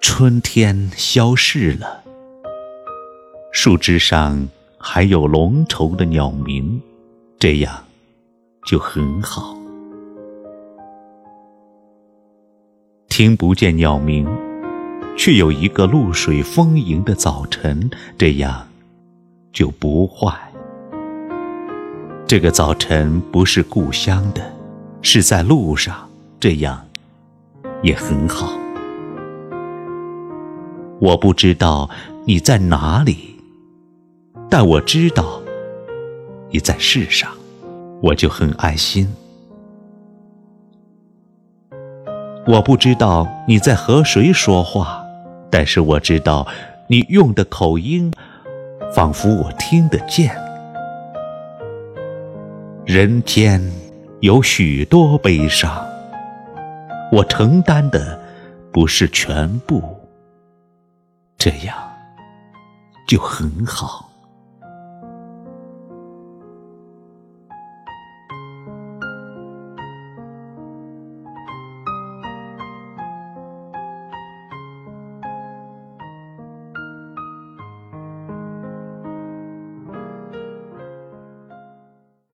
春天消逝了，树枝上还有浓稠的鸟鸣，这样就很好。听不见鸟鸣，却有一个露水丰盈的早晨，这样就不坏。这个早晨不是故乡的，是在路上，这样也很好。我不知道你在哪里，但我知道你在世上，我就很安心。我不知道你在和谁说话，但是我知道你用的口音，仿佛我听得见。人间有许多悲伤，我承担的不是全部，这样就很好。